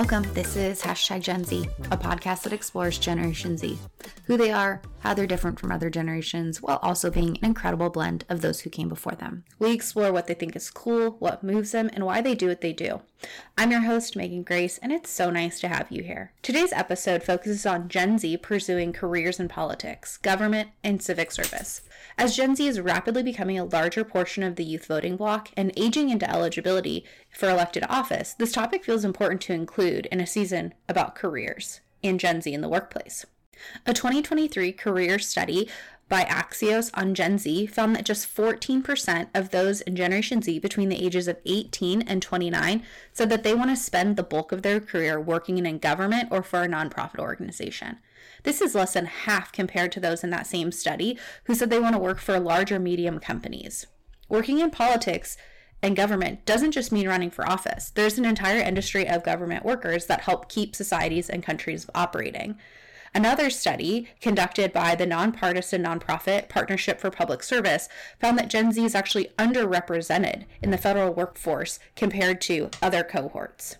Welcome. This is Hashtag Gen Z, a podcast that explores Generation Z, who they are, how they're different from other generations, while also being an incredible blend of those who came before them. We explore what they think is cool, what moves them, and why they do what they do. I'm your host, Megan Grace, and it's so nice to have you here. Today's episode focuses on Gen Z pursuing careers in politics, government, and civic service. As Gen Z is rapidly becoming a larger portion of the youth voting bloc and aging into eligibility for elected office, this topic feels important to include in a season about careers and Gen Z in the workplace. A 2023 career study by Axios on Gen Z found that just 14% of those in Generation Z between the ages of 18 and 29 said that they want to spend the bulk of their career working in a government or for a nonprofit organization. This is less than half compared to those in that same study who said they want to work for large or medium companies. Working in politics and government doesn't just mean running for office. There's an entire industry of government workers that help keep societies and countries operating. Another study conducted by the nonpartisan nonprofit Partnership for Public Service found that Gen Z is actually underrepresented in the federal workforce compared to other cohorts.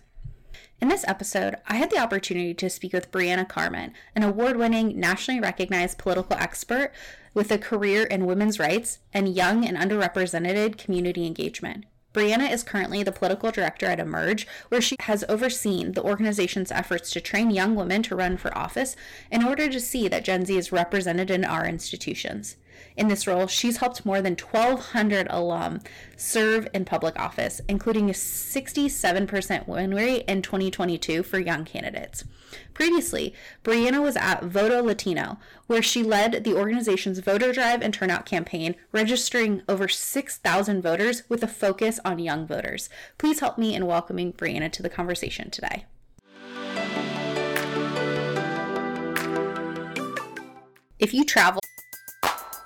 In this episode, I had the opportunity to speak with Brianna Carmen, an award winning, nationally recognized political expert with a career in women's rights and young and underrepresented community engagement. Brianna is currently the political director at Emerge, where she has overseen the organization's efforts to train young women to run for office in order to see that Gen Z is represented in our institutions. In this role, she's helped more than 1,200 alum serve in public office, including a 67% win rate in 2022 for young candidates. Previously, Brianna was at Voto Latino, where she led the organization's voter drive and turnout campaign, registering over 6,000 voters with a focus on young voters. Please help me in welcoming Brianna to the conversation today. If you travel,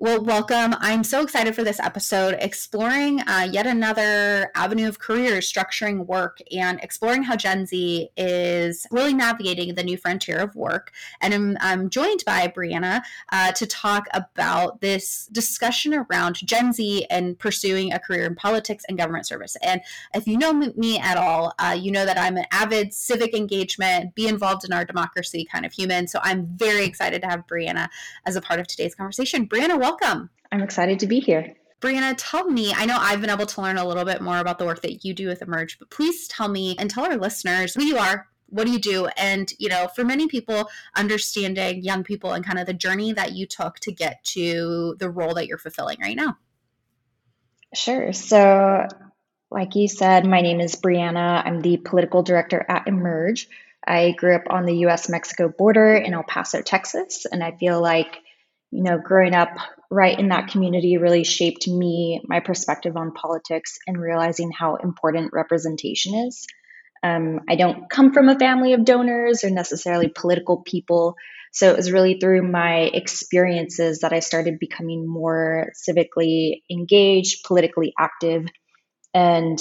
Well, welcome. I'm so excited for this episode, exploring uh, yet another avenue of careers, structuring work, and exploring how Gen Z is really navigating the new frontier of work. And I'm, I'm joined by Brianna uh, to talk about this discussion around Gen Z and pursuing a career in politics and government service. And if you know me at all, uh, you know that I'm an avid civic engagement, be involved in our democracy kind of human. So I'm very excited to have Brianna as a part of today's conversation. Brianna, welcome. I'm excited to be here. Brianna, tell me, I know I've been able to learn a little bit more about the work that you do with Emerge, but please tell me and tell our listeners who you are, what do you do? And, you know, for many people, understanding young people and kind of the journey that you took to get to the role that you're fulfilling right now. Sure. So, like you said, my name is Brianna. I'm the political director at Emerge. I grew up on the US Mexico border in El Paso, Texas, and I feel like you know, growing up right in that community really shaped me, my perspective on politics, and realizing how important representation is. Um, I don't come from a family of donors or necessarily political people. So it was really through my experiences that I started becoming more civically engaged, politically active. And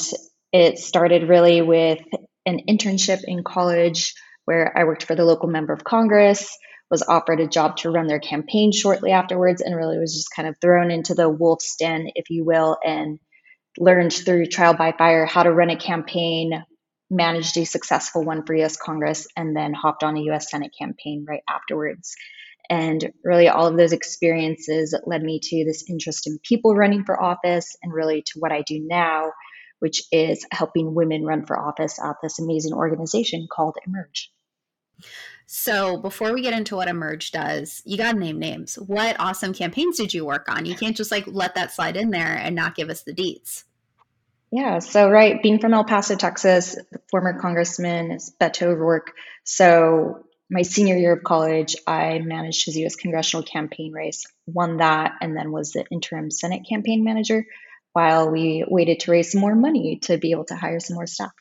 it started really with an internship in college where I worked for the local member of Congress was offered a job to run their campaign shortly afterwards and really was just kind of thrown into the wolf's den, if you will, and learned through trial by fire how to run a campaign, managed a successful one for US Congress, and then hopped on a US Senate campaign right afterwards. And really, all of those experiences led me to this interest in people running for office and really to what I do now, which is helping women run for office at this amazing organization called Emerge. So, before we get into what Emerge does, you got to name names. What awesome campaigns did you work on? You can't just like let that slide in there and not give us the deets. Yeah, so right, being from El Paso, Texas, former congressman is Beto O'Rourke. So my senior year of college, I managed his U.S. congressional campaign race, won that, and then was the interim Senate campaign manager while we waited to raise some more money to be able to hire some more staff.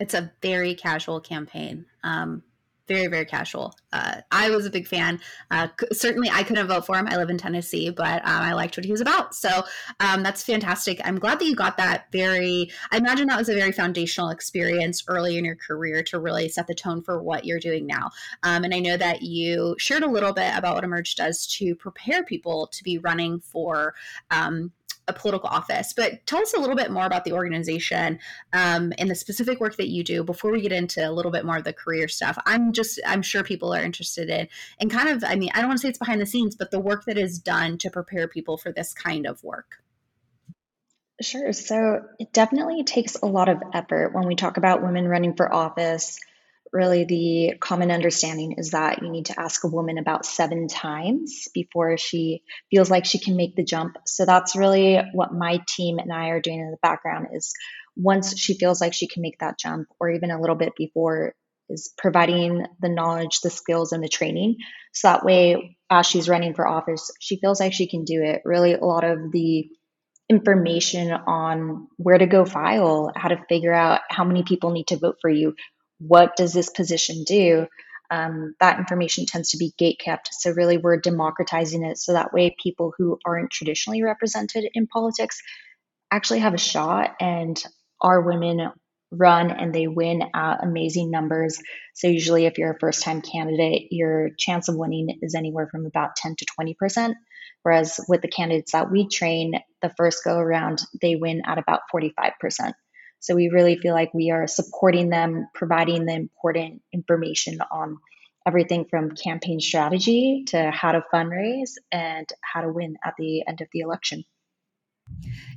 It's a very casual campaign. Um, very very casual. Uh, i was a big fan. Uh, certainly i couldn't vote for him. I live in tennessee but um, i liked what he was about. So um, that's fantastic. I'm glad that you got that very i imagine that was a very foundational experience early in your career to really set the tone for what you're doing now. Um, and i know that you shared a little bit about what emerge does to prepare people to be running for um, a political office. But tell us a little bit more about the organization um, and the specific work that you do before we get into a little bit more of the career stuff. I'm just, I'm sure people are interested in, and kind of, I mean, I don't want to say it's behind the scenes, but the work that is done to prepare people for this kind of work. Sure. So it definitely takes a lot of effort when we talk about women running for office really the common understanding is that you need to ask a woman about seven times before she feels like she can make the jump. So that's really what my team and i are doing in the background is once she feels like she can make that jump or even a little bit before is providing the knowledge the skills and the training. So that way as she's running for office she feels like she can do it. Really a lot of the information on where to go file how to figure out how many people need to vote for you what does this position do? Um, that information tends to be gate kept. So, really, we're democratizing it so that way people who aren't traditionally represented in politics actually have a shot, and our women run and they win at amazing numbers. So, usually, if you're a first time candidate, your chance of winning is anywhere from about 10 to 20%. Whereas with the candidates that we train, the first go around, they win at about 45%. So we really feel like we are supporting them, providing the important information on everything from campaign strategy to how to fundraise and how to win at the end of the election.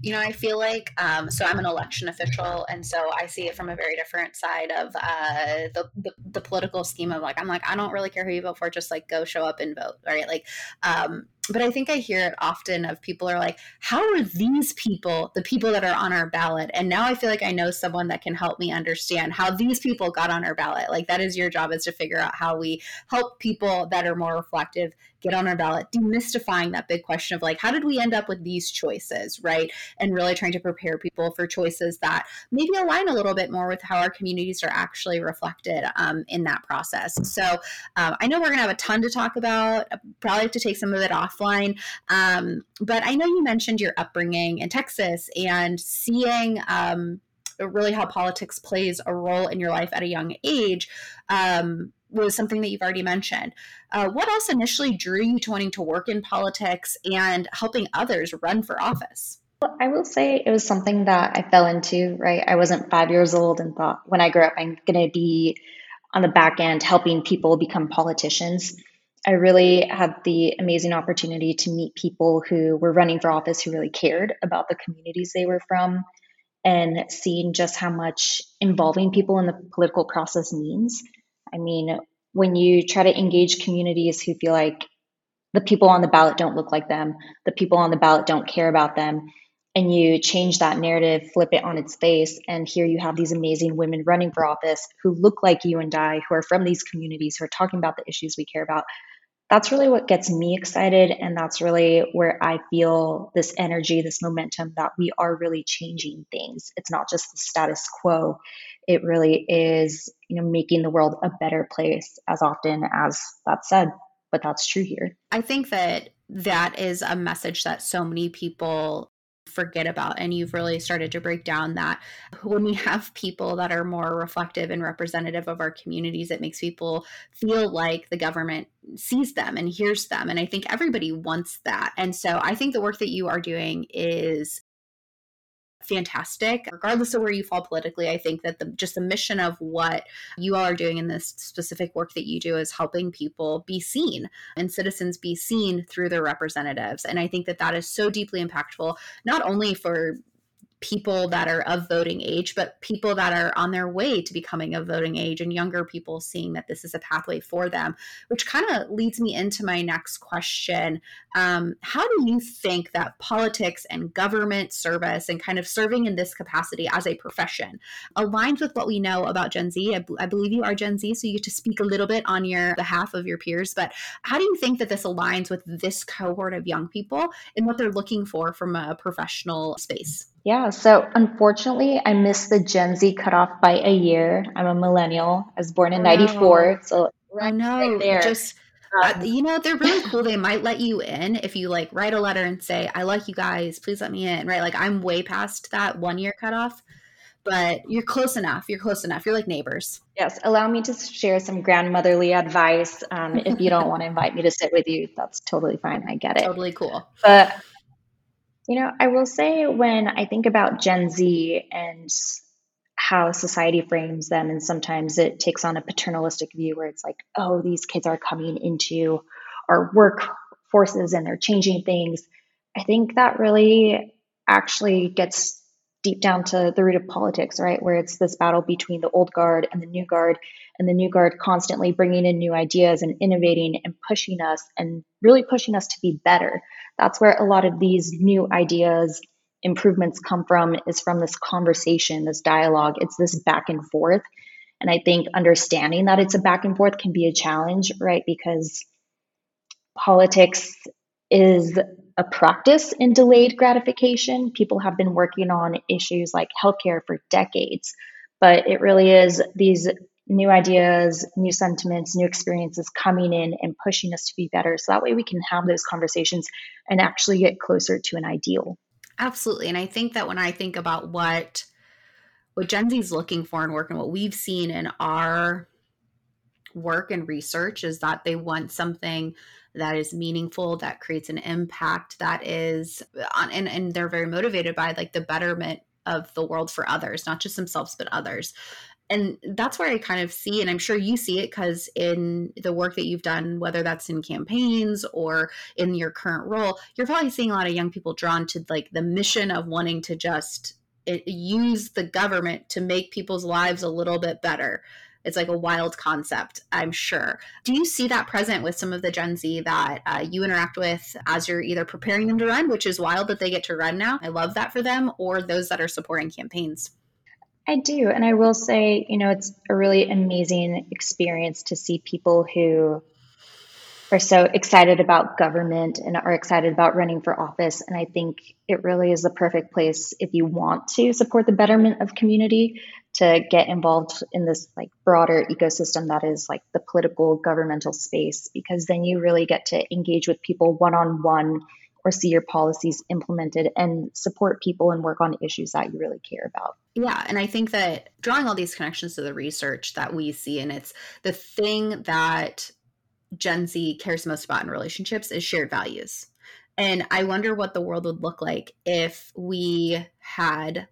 You know, I feel like um, so I'm an election official, and so I see it from a very different side of uh, the, the, the political scheme of like I'm like I don't really care who you vote for, just like go show up and vote, right? Like, um, but I think I hear it often of people are like, how are these people the people that are on our ballot? And now I feel like I know someone that can help me understand how these people got on our ballot. Like that is your job is to figure out how we help people that are more reflective get on our ballot, demystifying that big question of like, how did we end up with these choices, right? And really trying to prepare people for choices that maybe align a little bit more with how our communities are actually reflected um, in that process. So um, I know we're going to have a ton to talk about. Probably have to take some of it off offline. Um, but I know you mentioned your upbringing in Texas and seeing um, really how politics plays a role in your life at a young age. Um, was something that you've already mentioned. Uh, what else initially drew you to wanting to work in politics and helping others run for office? I will say it was something that I fell into, right? I wasn't five years old and thought when I grew up, I'm going to be on the back end helping people become politicians. I really had the amazing opportunity to meet people who were running for office who really cared about the communities they were from and seeing just how much involving people in the political process means. I mean, when you try to engage communities who feel like the people on the ballot don't look like them, the people on the ballot don't care about them, and you change that narrative, flip it on its face, and here you have these amazing women running for office who look like you and I, who are from these communities, who are talking about the issues we care about that's really what gets me excited. And that's really where I feel this energy, this momentum that we are really changing things. It's not just the status quo. It really is, you know, making the world a better place as often as that's said. But that's true here. I think that that is a message that so many people forget about. And you've really started to break down that when we have people that are more reflective and representative of our communities, it makes people feel like the government sees them and hears them. And I think everybody wants that. And so I think the work that you are doing is fantastic. Regardless of where you fall politically, I think that the just the mission of what you all are doing in this specific work that you do is helping people be seen and citizens be seen through their representatives. And I think that that is so deeply impactful, not only for people that are of voting age, but people that are on their way to becoming of voting age and younger people seeing that this is a pathway for them, which kind of leads me into my next question. Um, how do you think that politics and government service and kind of serving in this capacity as a profession aligns with what we know about Gen Z? I, b- I believe you are Gen Z, so you get to speak a little bit on your behalf of your peers, but how do you think that this aligns with this cohort of young people and what they're looking for from a professional space? Yeah, so unfortunately, I missed the Gen Z cutoff by a year. I'm a millennial. I was born in Oh, '94, so I know. right there. Just Um, uh, you know, they're really cool. They might let you in if you like write a letter and say, "I like you guys. Please let me in." Right? Like I'm way past that one year cutoff, but you're close enough. You're close enough. You're like neighbors. yes, allow me to share some grandmotherly advice. Um, if you don't want to invite me to sit with you, that's totally fine. I get it. Totally cool. But you know, I will say when I think about Gen Z and how society frames them, and sometimes it takes on a paternalistic view where it's like, oh, these kids are coming into our workforces and they're changing things. I think that really actually gets deep down to the root of politics, right? Where it's this battle between the old guard and the new guard, and the new guard constantly bringing in new ideas and innovating and pushing us and really pushing us to be better. That's where a lot of these new ideas improvements come from is from this conversation this dialogue. It's this back and forth. And i think understanding that it's a back and forth can be a challenge right? Because politics is a practice in delayed gratification. People have been working on issues like healthcare for decades but it really is these new ideas, new sentiments, new experiences coming in and pushing us to be better. So that way we can have those conversations and actually get closer to an ideal. Absolutely. And I think that when I think about what what Gen Z is looking for in work and what we've seen in our work and research is that they want something that is meaningful, that creates an impact, that is and, and they're very motivated by like the betterment of the world for others, not just themselves, but others and that's where I kind of see, and I'm sure you see it because in the work that you've done, whether that's in campaigns or in your current role, you're probably seeing a lot of young people drawn to like the mission of wanting to just it, use the government to make people's lives a little bit better. It's like a wild concept, I'm sure. Do you see that present with some of the Gen Z that uh, you interact with as you're either preparing them to run, which is wild that they get to run now? I love that for them, or those that are supporting campaigns? I do. And I will say, you know, it's a really amazing experience to see people who are so excited about government and are excited about running for office. And I think it really is the perfect place if you want to support the betterment of community to get involved in this like broader ecosystem that is like the political governmental space because then you really get to engage with people one on one or see your policies implemented and support people and work on issues that you really care about. Yeah, and I think that drawing all these connections to the research that we see, and it's the thing that Gen Z cares most about in relationships is shared values. And I wonder what the world would look like if we had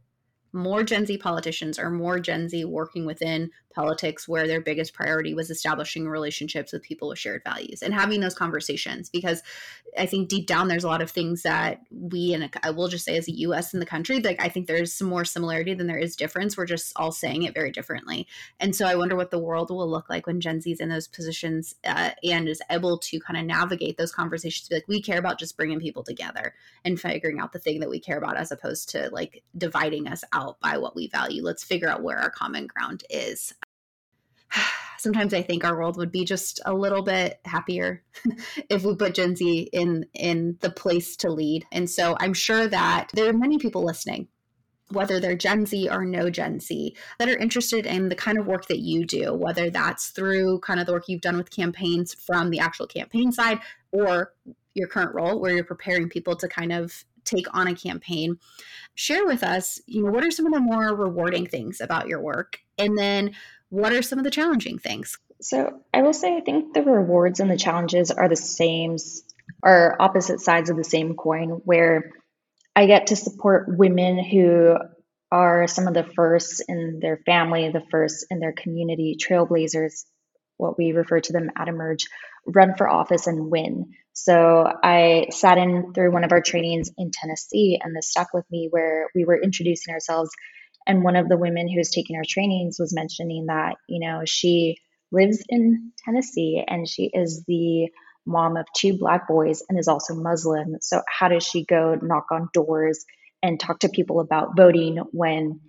more Gen Z politicians or more Gen Z working within politics where their biggest priority was establishing relationships with people with shared values and having those conversations. Because I think deep down, there's a lot of things that we, and I will just say as a US in the country, like I think there's some more similarity than there is difference. We're just all saying it very differently. And so I wonder what the world will look like when Gen Z is in those positions uh, and is able to kind of navigate those conversations be like, we care about just bringing people together and figuring out the thing that we care about as opposed to like dividing us out by what we value. Let's figure out where our common ground is. Sometimes I think our world would be just a little bit happier if we put Gen Z in in the place to lead. And so I'm sure that there are many people listening whether they're Gen Z or no Gen Z, that are interested in the kind of work that you do, whether that's through kind of the work you've done with campaigns from the actual campaign side or your current role where you're preparing people to kind of take on a campaign share with us you know what are some of the more rewarding things about your work and then what are some of the challenging things so i will say i think the rewards and the challenges are the same are opposite sides of the same coin where I get to support women who are some of the first in their family, the first in their community, trailblazers, what we refer to them at Emerge, run for office and win. So I sat in through one of our trainings in Tennessee, and this stuck with me where we were introducing ourselves. And one of the women who was taking our trainings was mentioning that, you know, she lives in Tennessee and she is the mom of two black boys and is also Muslim. So, how does she go knock on doors and talk to people about voting when,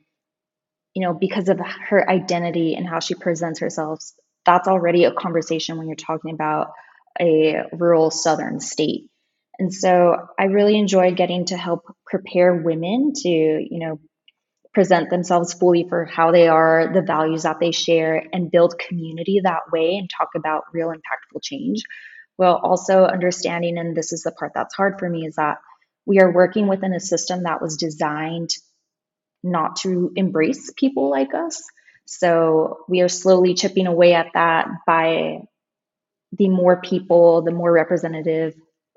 you know, because of her identity and how she presents herself, that's already a conversation when you're talking about a rural southern state. And so I really enjoy getting to help prepare women to, you know, present themselves fully for how they are, the values that they share, and build community that way and talk about real impactful change. While also understanding, and this is the part that's hard for me, is that we are working within a system that was designed not to embrace people like us. So we are slowly chipping away at that by the more people, the more representative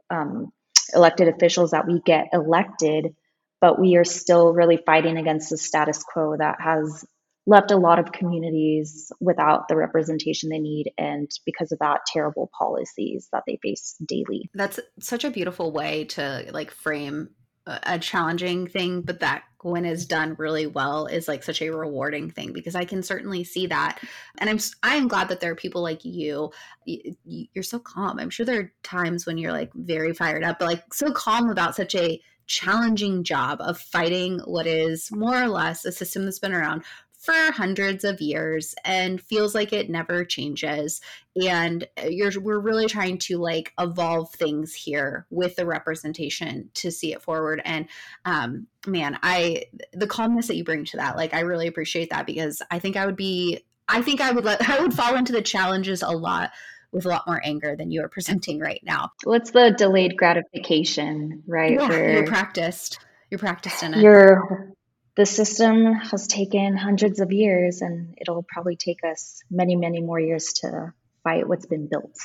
um, elected officials that we get elected, but we are still really fighting against the status quo that has left a lot of communities without the representation they need and because of that terrible policies that they face daily that's such a beautiful way to like frame a challenging thing, but that when is done really well is like such a rewarding thing because I can certainly see that. And I'm I'm glad that there are people like you. You're so calm. I'm sure there are times when you're like very fired up, but like so calm about such a challenging job of fighting what is more or less a system that's been around for hundreds of years and feels like it never changes. And uh, you're we're really trying to like evolve things here with the representation to see it forward. And um man i the calmness that you bring to that like i really appreciate that because i think i would be i think i would let i would fall into the challenges a lot with a lot more anger than you are presenting right now. What's the delayed gratification, right? Yeah, you're practiced. You're practiced in it. You're the system has taken hundreds of years and it'll probably take us many, many more years to fight what's been built.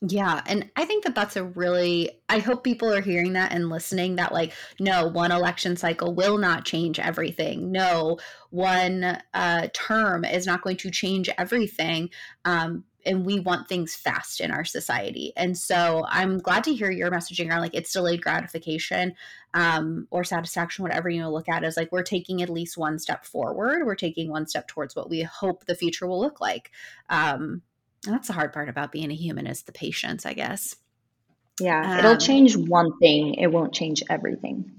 Yeah. And I think that that's a really, I hope people are hearing that and listening that, like, no, one election cycle will not change everything. No, one uh, term is not going to change everything. Um, and we want things fast in our society. And so I'm glad to hear your messaging around like it's delayed gratification um, or satisfaction, whatever you look at, is like we're taking at least one step forward. We're taking one step towards what we hope the future will look like. Um, that's the hard part about being a human is the patience, I guess. Yeah, um, it'll change one thing, it won't change everything.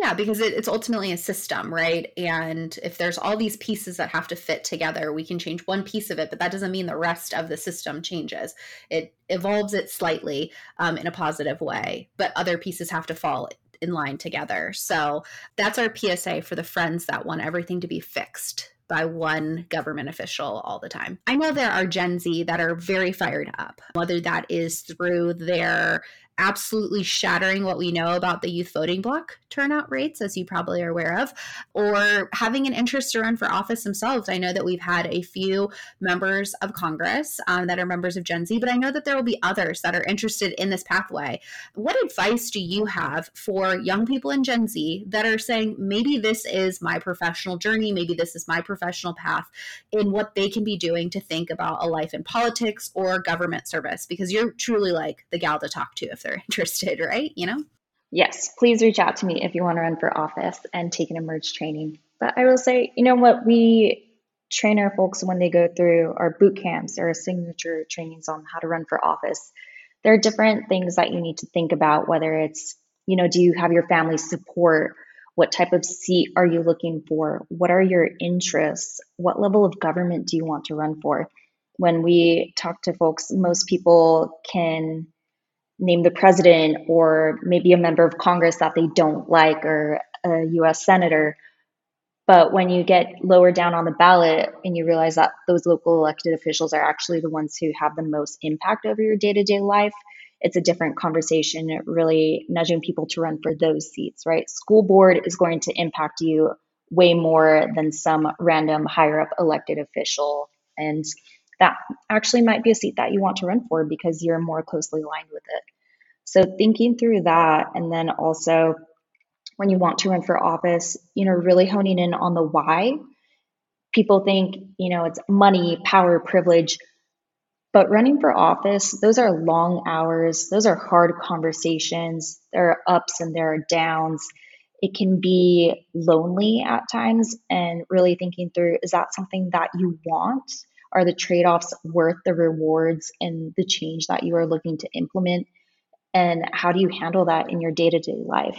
Yeah, because it, it's ultimately a system, right? And if there's all these pieces that have to fit together, we can change one piece of it, but that doesn't mean the rest of the system changes. It evolves it slightly um, in a positive way, but other pieces have to fall in line together. So that's our PSA for the friends that want everything to be fixed by one government official all the time. I know there are Gen Z that are very fired up, whether that is through their absolutely shattering what we know about the youth voting bloc turnout rates, as you probably are aware of, or having an interest to run for office themselves. I know that we've had a few members of Congress um, that are members of Gen Z, but I know that there will be others that are interested in this pathway. What advice do you have for young people in Gen Z that are saying, maybe this is my professional journey, maybe this is my professional path, in what they can be doing to think about a life in politics or government service? Because you're truly like the gal to talk to if they're interested, right? You know? Yes, please reach out to me if you want to run for office and take an emerge training. But I will say, you know what, we train our folks when they go through our boot camps or signature trainings on how to run for office. There are different things that you need to think about, whether it's, you know, do you have your family support? What type of seat are you looking for? What are your interests? What level of government do you want to run for? When we talk to folks, most people can name the president or maybe a member of Congress that they don't like or a US senator. But when you get lower down on the ballot and you realize that those local elected officials are actually the ones who have the most impact over your day to day life, it's a different conversation, really nudging people to run for those seats, right? School board is going to impact you way more than some random higher up elected official. And that actually might be a seat that you want to run for because you're more closely aligned with it. So thinking through that, and then also when you want to run for office, you know, really honing in on the why. People think, you know, it's money, power, privilege. But running for office, those are long hours, those are hard conversations. There are ups and there are downs. It can be lonely at times, and really thinking through is that something that you want? Are the trade offs worth the rewards and the change that you are looking to implement? And how do you handle that in your day to day life?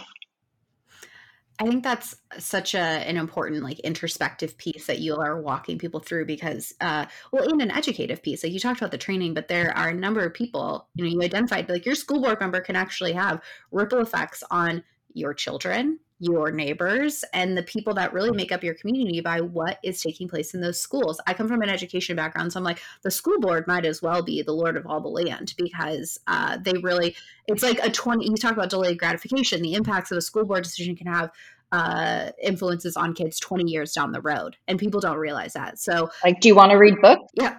I think that's such a an important like introspective piece that you are walking people through because uh well in an educative piece like you talked about the training but there are a number of people you know you identified like your school board member can actually have ripple effects on your children your neighbors and the people that really make up your community by what is taking place in those schools. I come from an education background, so I'm like, the school board might as well be the lord of all the land because uh, they really, it's like a 20, you talk about delayed gratification. The impacts of a school board decision can have uh, influences on kids 20 years down the road, and people don't realize that. So, like, do you want to read books? Yeah,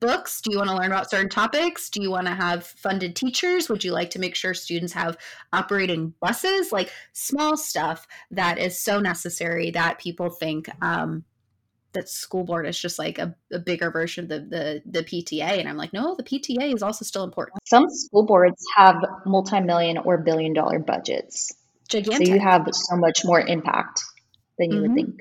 books? Do you want to learn about certain topics? Do you want to have funded teachers? Would you like to make sure students have operating buses? Like small stuff that is so necessary that people think um, that school board is just like a, a bigger version of the, the, the PTA. And I'm like, no, the PTA is also still important. Some school boards have multi-million or billion dollar budgets. Gigantic. So you have so much more impact than you mm-hmm. would think.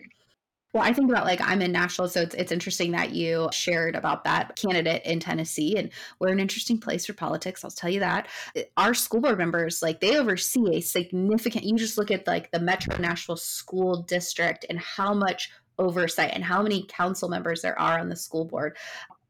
Well, I think about like I'm in Nashville, so it's, it's interesting that you shared about that candidate in Tennessee, and we're an interesting place for politics. I'll tell you that. Uh, our school board members, like they oversee a significant. You just look at like the Metro Nashville School District and how much oversight and how many council members there are on the school board.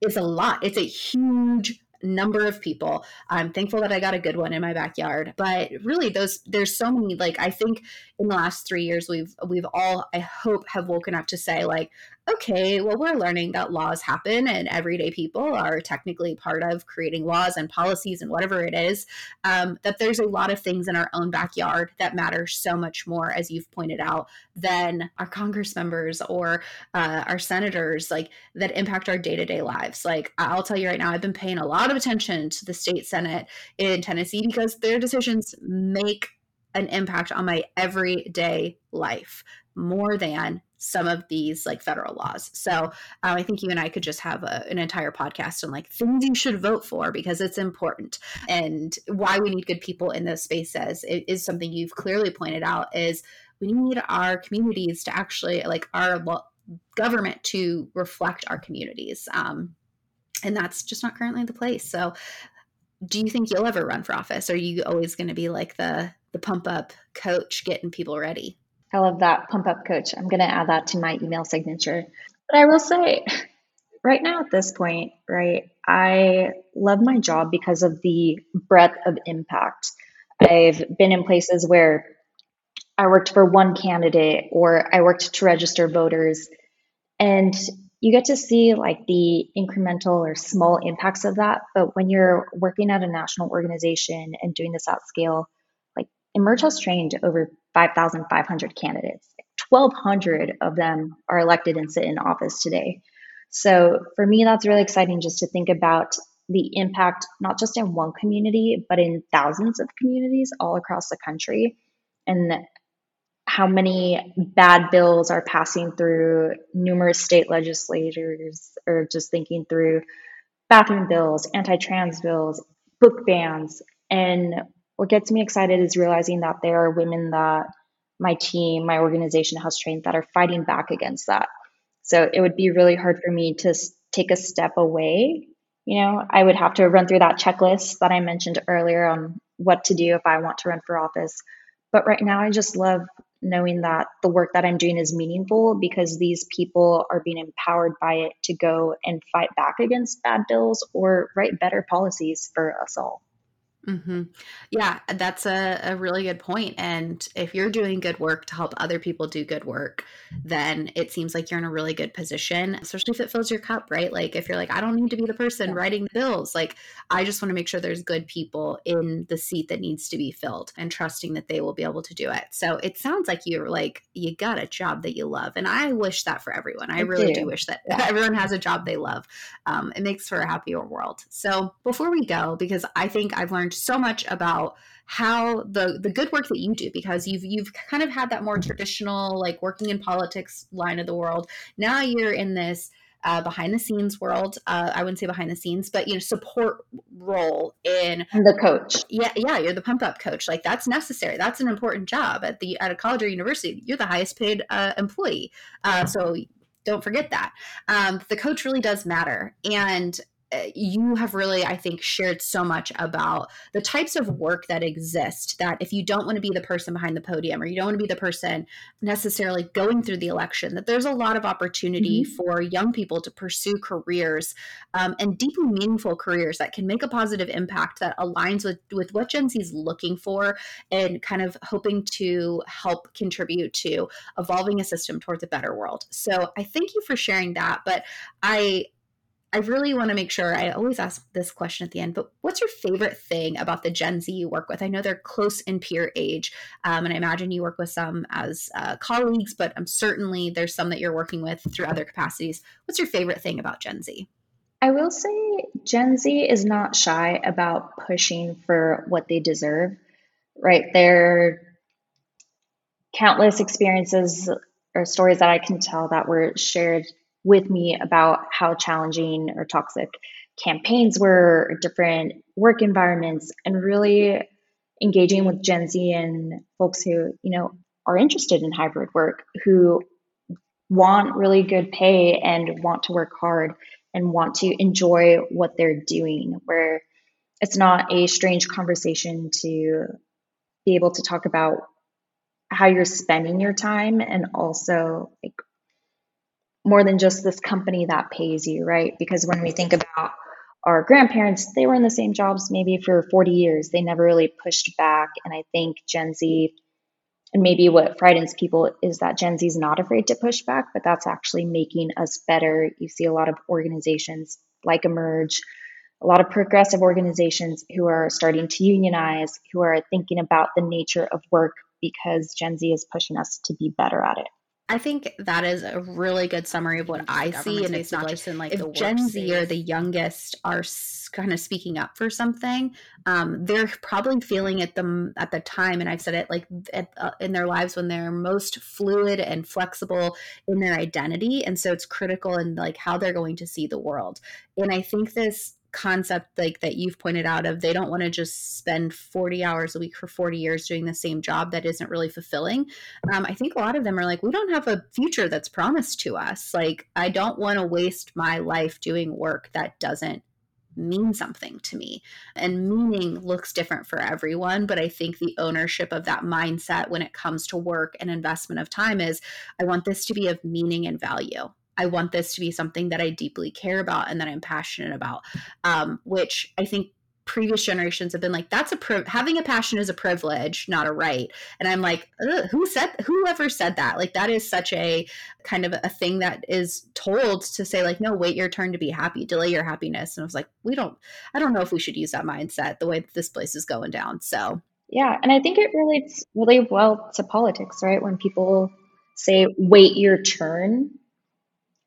It's a lot. It's a huge number of people. I'm thankful that I got a good one in my backyard. But really those there's so many like I think in the last 3 years we've we've all I hope have woken up to say like okay, well, we're learning that laws happen and everyday people are technically part of creating laws and policies and whatever it is. Um, that there's a lot of things in our own backyard that matter so much more, as you've pointed out, than our Congress members or uh, our senators, like that impact our day to day lives. Like, I'll tell you right now, I've been paying a lot of attention to the state Senate in Tennessee because their decisions make an impact on my everyday life more than some of these like federal laws. So um, I think you and I could just have a, an entire podcast on like things you should vote for because it's important and why we need good people in those spaces is something you've clearly pointed out is we need our communities to actually like our government to reflect our communities. Um, and that's just not currently the place. So do you think you'll ever run for office? Are you always going to be like the the pump up coach getting people ready? I love that pump up coach. I'm going to add that to my email signature. But I will say, right now at this point, right, I love my job because of the breadth of impact. I've been in places where I worked for one candidate or I worked to register voters. And you get to see like the incremental or small impacts of that. But when you're working at a national organization and doing this at scale, like Emerge has trained over 5,500 candidates. 1,200 of them are elected and sit in office today. So for me, that's really exciting just to think about the impact, not just in one community, but in thousands of communities all across the country. And how many bad bills are passing through numerous state legislators, or just thinking through bathroom bills, anti trans bills, book bans. And what gets me excited is realizing that there are women that my team, my organization has trained that are fighting back against that. So it would be really hard for me to take a step away. You know, I would have to run through that checklist that I mentioned earlier on what to do if I want to run for office. But right now, I just love knowing that the work that I'm doing is meaningful because these people are being empowered by it to go and fight back against bad bills or write better policies for us all. Mm-hmm. Yeah, that's a, a really good point. And if you're doing good work to help other people do good work, then it seems like you're in a really good position, especially if it fills your cup, right? Like if you're like, I don't need to be the person writing the bills, like I just want to make sure there's good people in the seat that needs to be filled and trusting that they will be able to do it. So it sounds like you're like, you got a job that you love. And I wish that for everyone. I, I really do. do. wish that yeah. everyone has a job they love. Um, it makes for a happier world. So before we go, because I think I've learned so much about how the the good work that you do because you've you've kind of had that more traditional like working in politics line of the world. Now you're in this uh, behind the scenes world. Uh, I wouldn't say behind the scenes, but you know, support role in the coach. Yeah, yeah, you're the pump up coach. Like that's necessary. That's an important job at the at a college or university. You're the highest paid uh, employee, uh, so don't forget that. Um, the coach really does matter, and you have really, I think, shared so much about the types of work that exist that if you don't want to be the person behind the podium or you don't want to be the person necessarily going through the election, that there's a lot of opportunity mm-hmm. for young people to pursue careers um, and deeply meaningful careers that can make a positive impact that aligns with, with what Gen Z is looking for and kind of hoping to help contribute to evolving a system towards a better world. So I thank you for sharing that. But I I really want to make sure I always ask this question at the end, but what's your favorite thing about the Gen Z you work with? I know they're close in peer age, um, and I imagine you work with some as uh, colleagues, but I'm certainly there's some that you're working with through other capacities. What's your favorite thing about Gen Z? I will say Gen Z is not shy about pushing for what they deserve, right? There are countless experiences or stories that I can tell that were shared with me about how challenging or toxic campaigns were, different work environments, and really engaging with Gen Z and folks who, you know, are interested in hybrid work, who want really good pay and want to work hard and want to enjoy what they're doing, where it's not a strange conversation to be able to talk about how you're spending your time and also like more than just this company that pays you, right? Because when we think about our grandparents, they were in the same jobs maybe for 40 years. They never really pushed back. And I think Gen Z, and maybe what frightens people is that Gen Z is not afraid to push back, but that's actually making us better. You see a lot of organizations like Emerge, a lot of progressive organizations who are starting to unionize, who are thinking about the nature of work because Gen Z is pushing us to be better at it. I think that is a really good summary of what I see, and it's not just in like if Gen Z or the youngest are kind of speaking up for something, um, they're probably feeling it the at the time, and I've said it like at, uh, in their lives when they're most fluid and flexible in their identity, and so it's critical in like how they're going to see the world. And I think this concept like that you've pointed out of they don't want to just spend 40 hours a week for 40 years doing the same job that isn't really fulfilling um, i think a lot of them are like we don't have a future that's promised to us like i don't want to waste my life doing work that doesn't mean something to me. And meaning looks different for everyone. But I think the ownership of that mindset when it comes to work and investment of time is I want this to be of meaning and value. I want this to be something that I deeply care about and that I'm passionate about, um, which I think previous generations have been like that's a pri- having a passion is a privilege not a right. And i'm like who said whoever said that? Like that is such a kind of a thing that is told to say like no wait your turn to be happy delay your happiness. And i was like we don't i don't know if we should use that mindset the way that this place is going down. So yeah and i think it relates really well to politics right? When people say wait your turn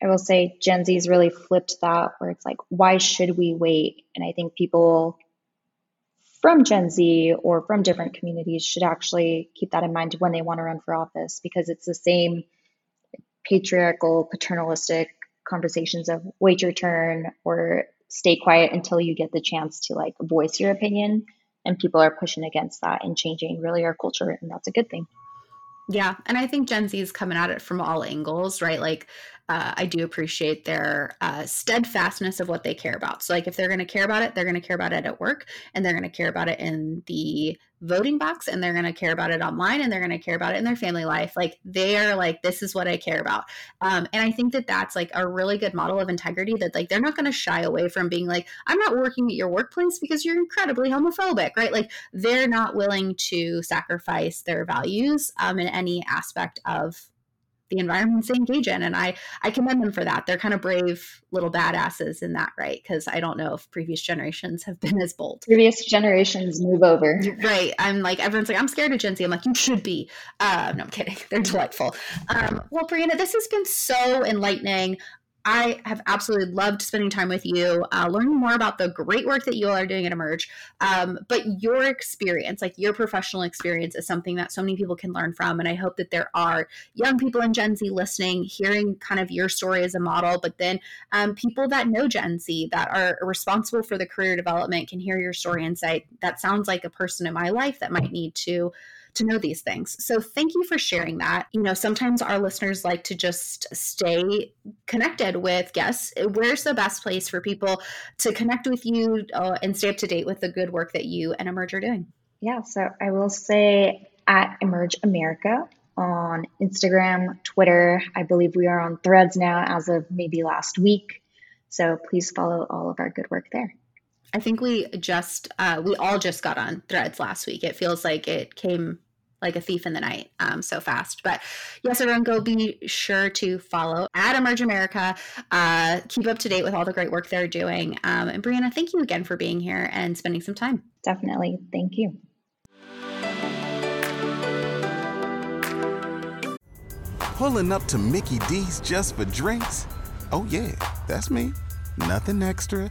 I will say Gen Z's really flipped that where it's like, why should we wait? And I think people from Gen Z or from different communities should actually keep that in mind when they want to run for office because it's the same patriarchal, paternalistic conversations of wait your turn or stay quiet until you get the chance to like voice your opinion. And people are pushing against that and changing really our culture. And that's a good thing. Yeah. And I think Gen Z is coming at it from all angles, right? Like, uh, I do appreciate their uh, steadfastness of what they care about. So, like, if they're going to care about it, they're going to care about it at work, and they're going to care about it in the voting box, and they're going to care about it online, and they're going to care about it in their family life. Like, they're like, this is what I care about. Um, and I think that that's like a really good model of integrity. That like they're not going to shy away from being like, I'm not working at your workplace because you're incredibly homophobic, right? Like, they're not willing to sacrifice their values um, in any aspect of the environments they engage in and i i commend them for that. They're kind of brave little badasses in that right? Because i don't know if previous generations have been as bold. Previous generations move over. Right. I'm like everyone's like i'm scared of gen z. I'm like you should be. Uh, no i'm kidding. They're delightful. Um, well brianna this has been so enlightening I have absolutely loved spending time with you, uh, learning more about the great work that you all are doing at Emerge. Um, but your experience, like your professional experience, is something that so many people can learn from. And I hope that there are young people in Gen Z listening, hearing kind of your story as a model, but then um, people that know Gen Z that are responsible for the career development can hear your story and say, that sounds like a person in my life that might need to to know these things. So thank you for sharing that. You know, sometimes our listeners like to just stay connected with guests. Where's the best place for people to connect with you uh, and stay up to date with the good work that you and Emerge are doing? Yeah, so I will say at Emerge America on Instagram, Twitter. I believe we are on threads now as of maybe last week. So please follow all of our good work there. I think we just uh, we all just got on threads last week. It feels like it came like a thief in the night um, so fast. But yes, everyone, go be sure to follow at Emerge America. Uh, keep up to date with all the great work they're doing. Um, and Brianna, thank you again for being here and spending some time. Definitely. Thank you. Pulling up to Mickey D's just for drinks? Oh, yeah, that's me. Nothing extra,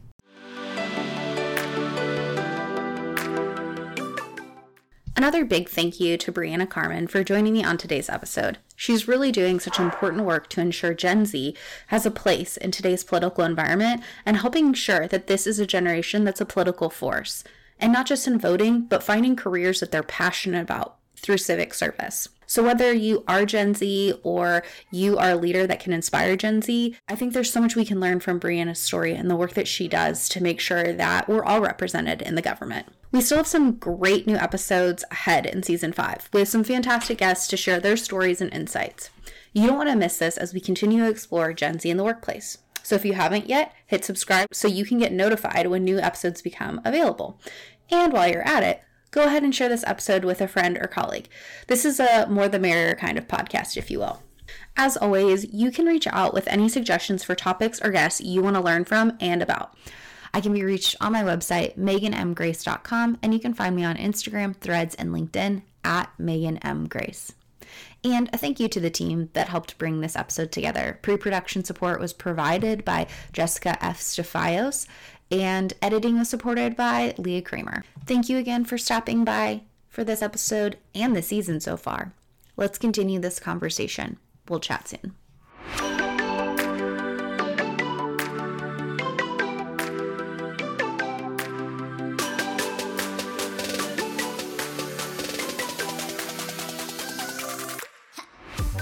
Another big thank you to Brianna Carmen for joining me on today's episode. She's really doing such important work to ensure Gen Z has a place in today's political environment and helping ensure that this is a generation that's a political force. And not just in voting, but finding careers that they're passionate about through civic service. So, whether you are Gen Z or you are a leader that can inspire Gen Z, I think there's so much we can learn from Brianna's story and the work that she does to make sure that we're all represented in the government. We still have some great new episodes ahead in season five with some fantastic guests to share their stories and insights. You don't want to miss this as we continue to explore Gen Z in the workplace. So if you haven't yet, hit subscribe so you can get notified when new episodes become available. And while you're at it, go ahead and share this episode with a friend or colleague. This is a more the merrier kind of podcast, if you will. As always, you can reach out with any suggestions for topics or guests you want to learn from and about. I can be reached on my website, meganmgrace.com, and you can find me on Instagram, Threads, and LinkedIn at Megan M. Grace. And a thank you to the team that helped bring this episode together. Pre production support was provided by Jessica F. Stefios, and editing was supported by Leah Kramer. Thank you again for stopping by for this episode and the season so far. Let's continue this conversation. We'll chat soon.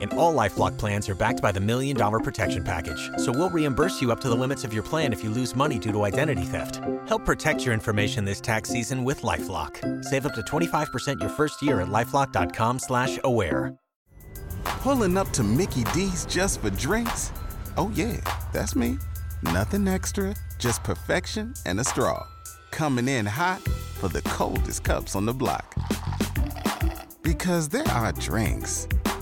And all Lifelock plans are backed by the Million Dollar Protection Package. So we'll reimburse you up to the limits of your plan if you lose money due to identity theft. Help protect your information this tax season with LifeLock. Save up to 25% your first year at LifeLock.com slash aware. Pulling up to Mickey D's just for drinks? Oh yeah, that's me. Nothing extra, just perfection and a straw. Coming in hot for the coldest cups on the block. Because there are drinks